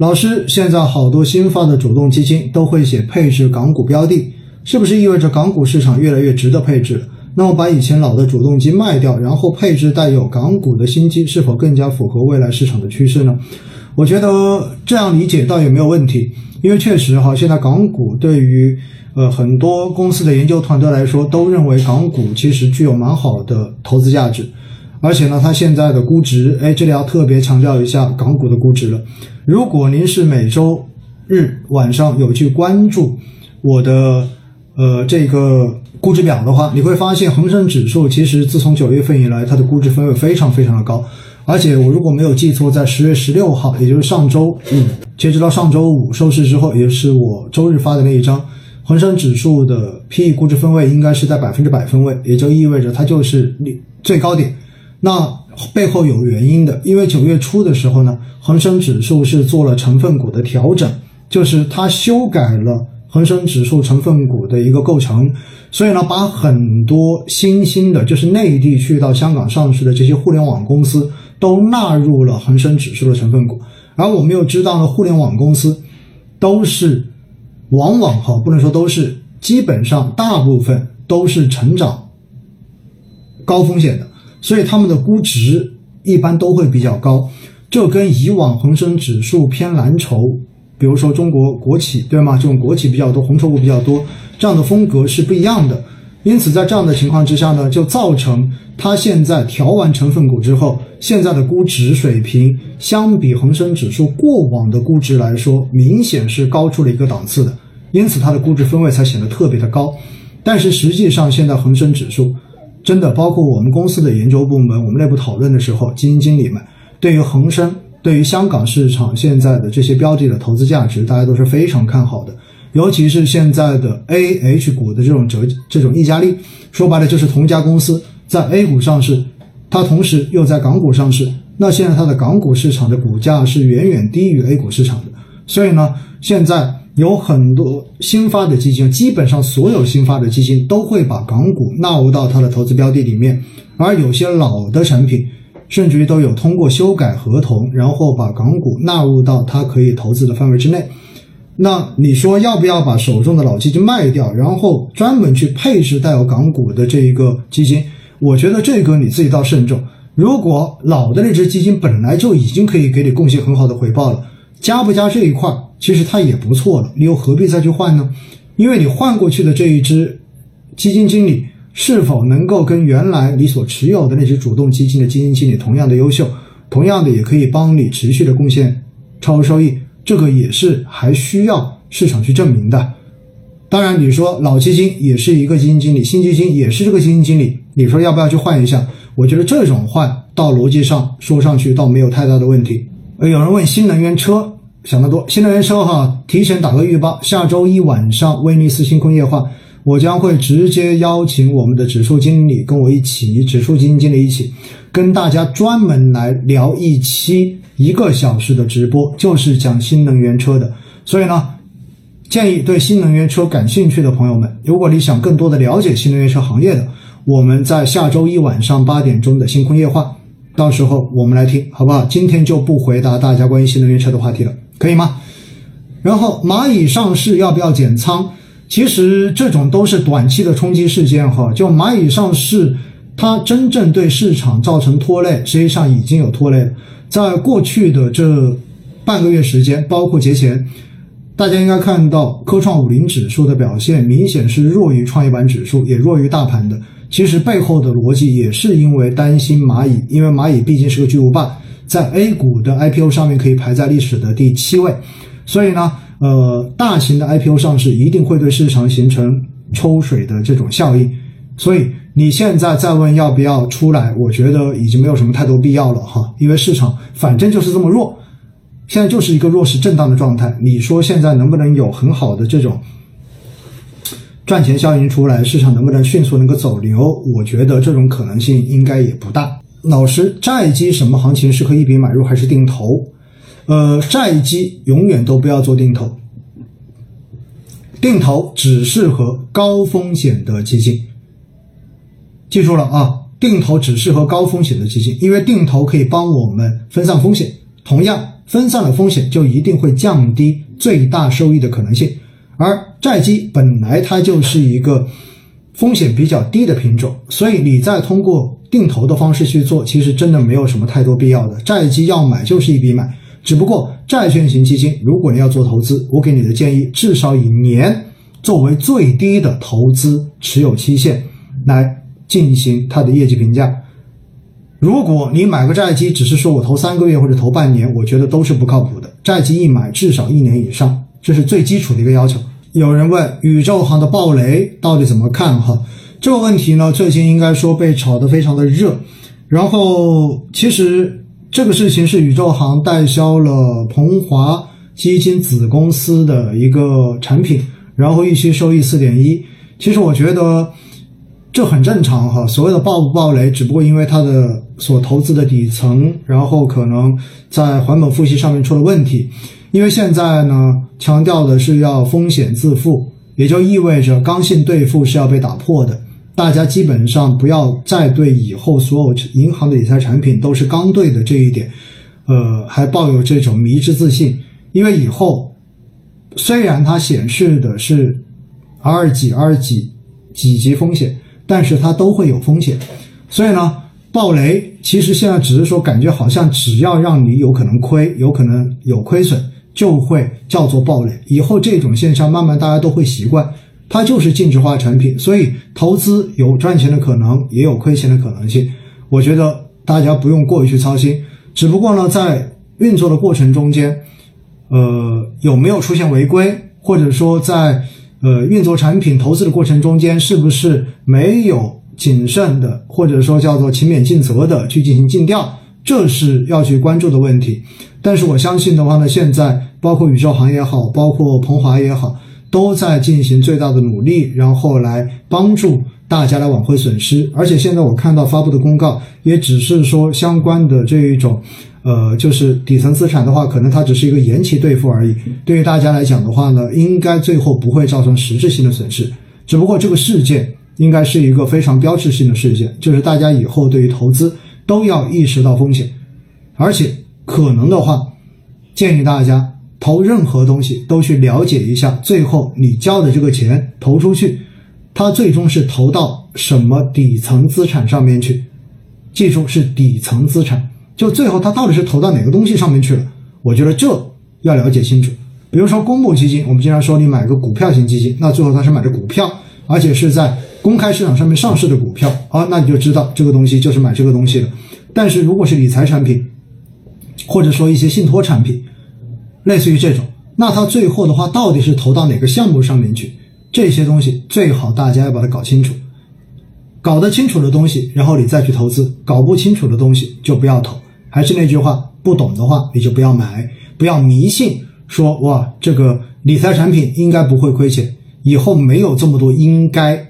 老师，现在好多新发的主动基金都会写配置港股标的，是不是意味着港股市场越来越值得配置？那么把以前老的主动基卖掉，然后配置带有港股的新基，是否更加符合未来市场的趋势呢？我觉得这样理解倒也没有问题，因为确实哈，现在港股对于呃很多公司的研究团队来说，都认为港股其实具有蛮好的投资价值，而且呢，它现在的估值，哎，这里要特别强调一下港股的估值了。如果您是每周日晚上有去关注我的呃这个。估值表的话，你会发现恒生指数其实自从九月份以来，它的估值分位非常非常的高。而且我如果没有记错，在十月十六号，也就是上周五，截止到上周五收市之后，也是我周日发的那一张，恒生指数的 P/E 估值分位应该是在百分之百分位，也就意味着它就是最高点。那背后有原因的，因为九月初的时候呢，恒生指数是做了成分股的调整，就是它修改了。恒生指数成分股的一个构成，所以呢，把很多新兴的，就是内地去到香港上市的这些互联网公司都纳入了恒生指数的成分股。而我们又知道呢，互联网公司都是往往哈，不能说都是，基本上大部分都是成长高风险的，所以他们的估值一般都会比较高。这跟以往恒生指数偏蓝筹。比如说中国国企，对吗？这种国企比较多，红筹股比较多，这样的风格是不一样的。因此，在这样的情况之下呢，就造成它现在调完成分股之后，现在的估值水平相比恒生指数过往的估值来说，明显是高出了一个档次的。因此，它的估值分位才显得特别的高。但是实际上，现在恒生指数真的包括我们公司的研究部门，我们内部讨论的时候，基金经理们对于恒生。对于香港市场现在的这些标的的投资价值，大家都是非常看好的。尤其是现在的 A H 股的这种折这种溢价率，说白了就是同一家公司在 A 股上市，它同时又在港股上市。那现在它的港股市场的股价是远远低于 A 股市场的。所以呢，现在有很多新发的基金，基本上所有新发的基金都会把港股纳入到它的投资标的里面，而有些老的产品。甚至于都有通过修改合同，然后把港股纳入到它可以投资的范围之内。那你说要不要把手中的老基金卖掉，然后专门去配置带有港股的这一个基金？我觉得这个你自己倒慎重。如果老的那只基金本来就已经可以给你贡献很好的回报了，加不加这一块，其实它也不错了，你又何必再去换呢？因为你换过去的这一只基金经理。是否能够跟原来你所持有的那只主动基金的基金经理同样的优秀，同样的也可以帮你持续的贡献超额收益，这个也是还需要市场去证明的。当然，你说老基金也是一个基金经理，新基金也是这个基金经理，你说要不要去换一下？我觉得这种换到逻辑上说上去倒没有太大的问题。呃，有人问新能源车，想得多。新能源车哈，提前打个预报，下周一晚上威尼斯星空夜话。我将会直接邀请我们的指数经理跟我一起，指数基金经理一起，跟大家专门来聊一期一个小时的直播，就是讲新能源车的。所以呢，建议对新能源车感兴趣的朋友们，如果你想更多的了解新能源车行业的，我们在下周一晚上八点钟的星空夜话，到时候我们来听，好不好？今天就不回答大家关于新能源车的话题了，可以吗？然后蚂蚁上市要不要减仓？其实这种都是短期的冲击事件哈，就蚂蚁上市，它真正对市场造成拖累，实际上已经有拖累了。在过去的这半个月时间，包括节前，大家应该看到科创五零指数的表现明显是弱于创业板指数，也弱于大盘的。其实背后的逻辑也是因为担心蚂蚁，因为蚂蚁毕竟是个巨无霸，在 A 股的 IPO 上面可以排在历史的第七位，所以呢。呃，大型的 IPO 上市一定会对市场形成抽水的这种效应，所以你现在再问要不要出来，我觉得已经没有什么太多必要了哈，因为市场反正就是这么弱，现在就是一个弱势震荡的状态。你说现在能不能有很好的这种赚钱效应出来，市场能不能迅速能够走牛？我觉得这种可能性应该也不大。老师，债基什么行情适合一笔买入还是定投？呃，债基永远都不要做定投，定投只适合高风险的基金。记住了啊，定投只适合高风险的基金，因为定投可以帮我们分散风险，同样分散了风险，就一定会降低最大收益的可能性。而债基本来它就是一个风险比较低的品种，所以你再通过定投的方式去做，其实真的没有什么太多必要的。债基要买就是一笔买，只不过债券型基金，如果你要做投资，我给你的建议，至少以年作为最低的投资持有期限来进行它的业绩评价。如果你买个债基，只是说我投三个月或者投半年，我觉得都是不靠谱的。债基一买至少一年以上，这是最基础的一个要求。有人问宇宙行的暴雷到底怎么看？哈，这个问题呢，最近应该说被炒得非常的热。然后其实这个事情是宇宙行代销了鹏华基金子公司的一个产品，然后预期收益四点一。其实我觉得。这很正常哈，所谓的暴不暴雷，只不过因为它的所投资的底层，然后可能在还本付息上面出了问题。因为现在呢，强调的是要风险自负，也就意味着刚性兑付是要被打破的。大家基本上不要再对以后所有银行的理财产品都是刚兑的这一点，呃，还抱有这种迷之自信。因为以后虽然它显示的是 R 几 R 几几级风险。但是它都会有风险，所以呢，暴雷其实现在只是说感觉好像只要让你有可能亏，有可能有亏损，就会叫做暴雷。以后这种现象慢慢大家都会习惯，它就是净值化产品，所以投资有赚钱的可能，也有亏钱的可能性。我觉得大家不用过于去操心，只不过呢，在运作的过程中间，呃，有没有出现违规，或者说在。呃，运作产品投资的过程中间，是不是没有谨慎的，或者说叫做勤勉尽责的去进行尽调，这是要去关注的问题。但是我相信的话呢，现在包括宇宙行也好，包括鹏华也好，都在进行最大的努力，然后来帮助大家来挽回损失。而且现在我看到发布的公告，也只是说相关的这一种。呃，就是底层资产的话，可能它只是一个延期兑付而已。对于大家来讲的话呢，应该最后不会造成实质性的损失。只不过这个事件应该是一个非常标志性的事件，就是大家以后对于投资都要意识到风险，而且可能的话，建议大家投任何东西都去了解一下，最后你交的这个钱投出去，它最终是投到什么底层资产上面去。记住，是底层资产。就最后它到底是投到哪个东西上面去了？我觉得这要了解清楚。比如说公募基金，我们经常说你买个股票型基金，那最后它是买的股票，而且是在公开市场上面上市的股票啊，那你就知道这个东西就是买这个东西了。但是如果是理财产品，或者说一些信托产品，类似于这种，那他最后的话到底是投到哪个项目上面去？这些东西最好大家要把它搞清楚。搞得清楚的东西，然后你再去投资；搞不清楚的东西就不要投。还是那句话，不懂的话你就不要买，不要迷信说哇，这个理财产品应该不会亏钱，以后没有这么多应该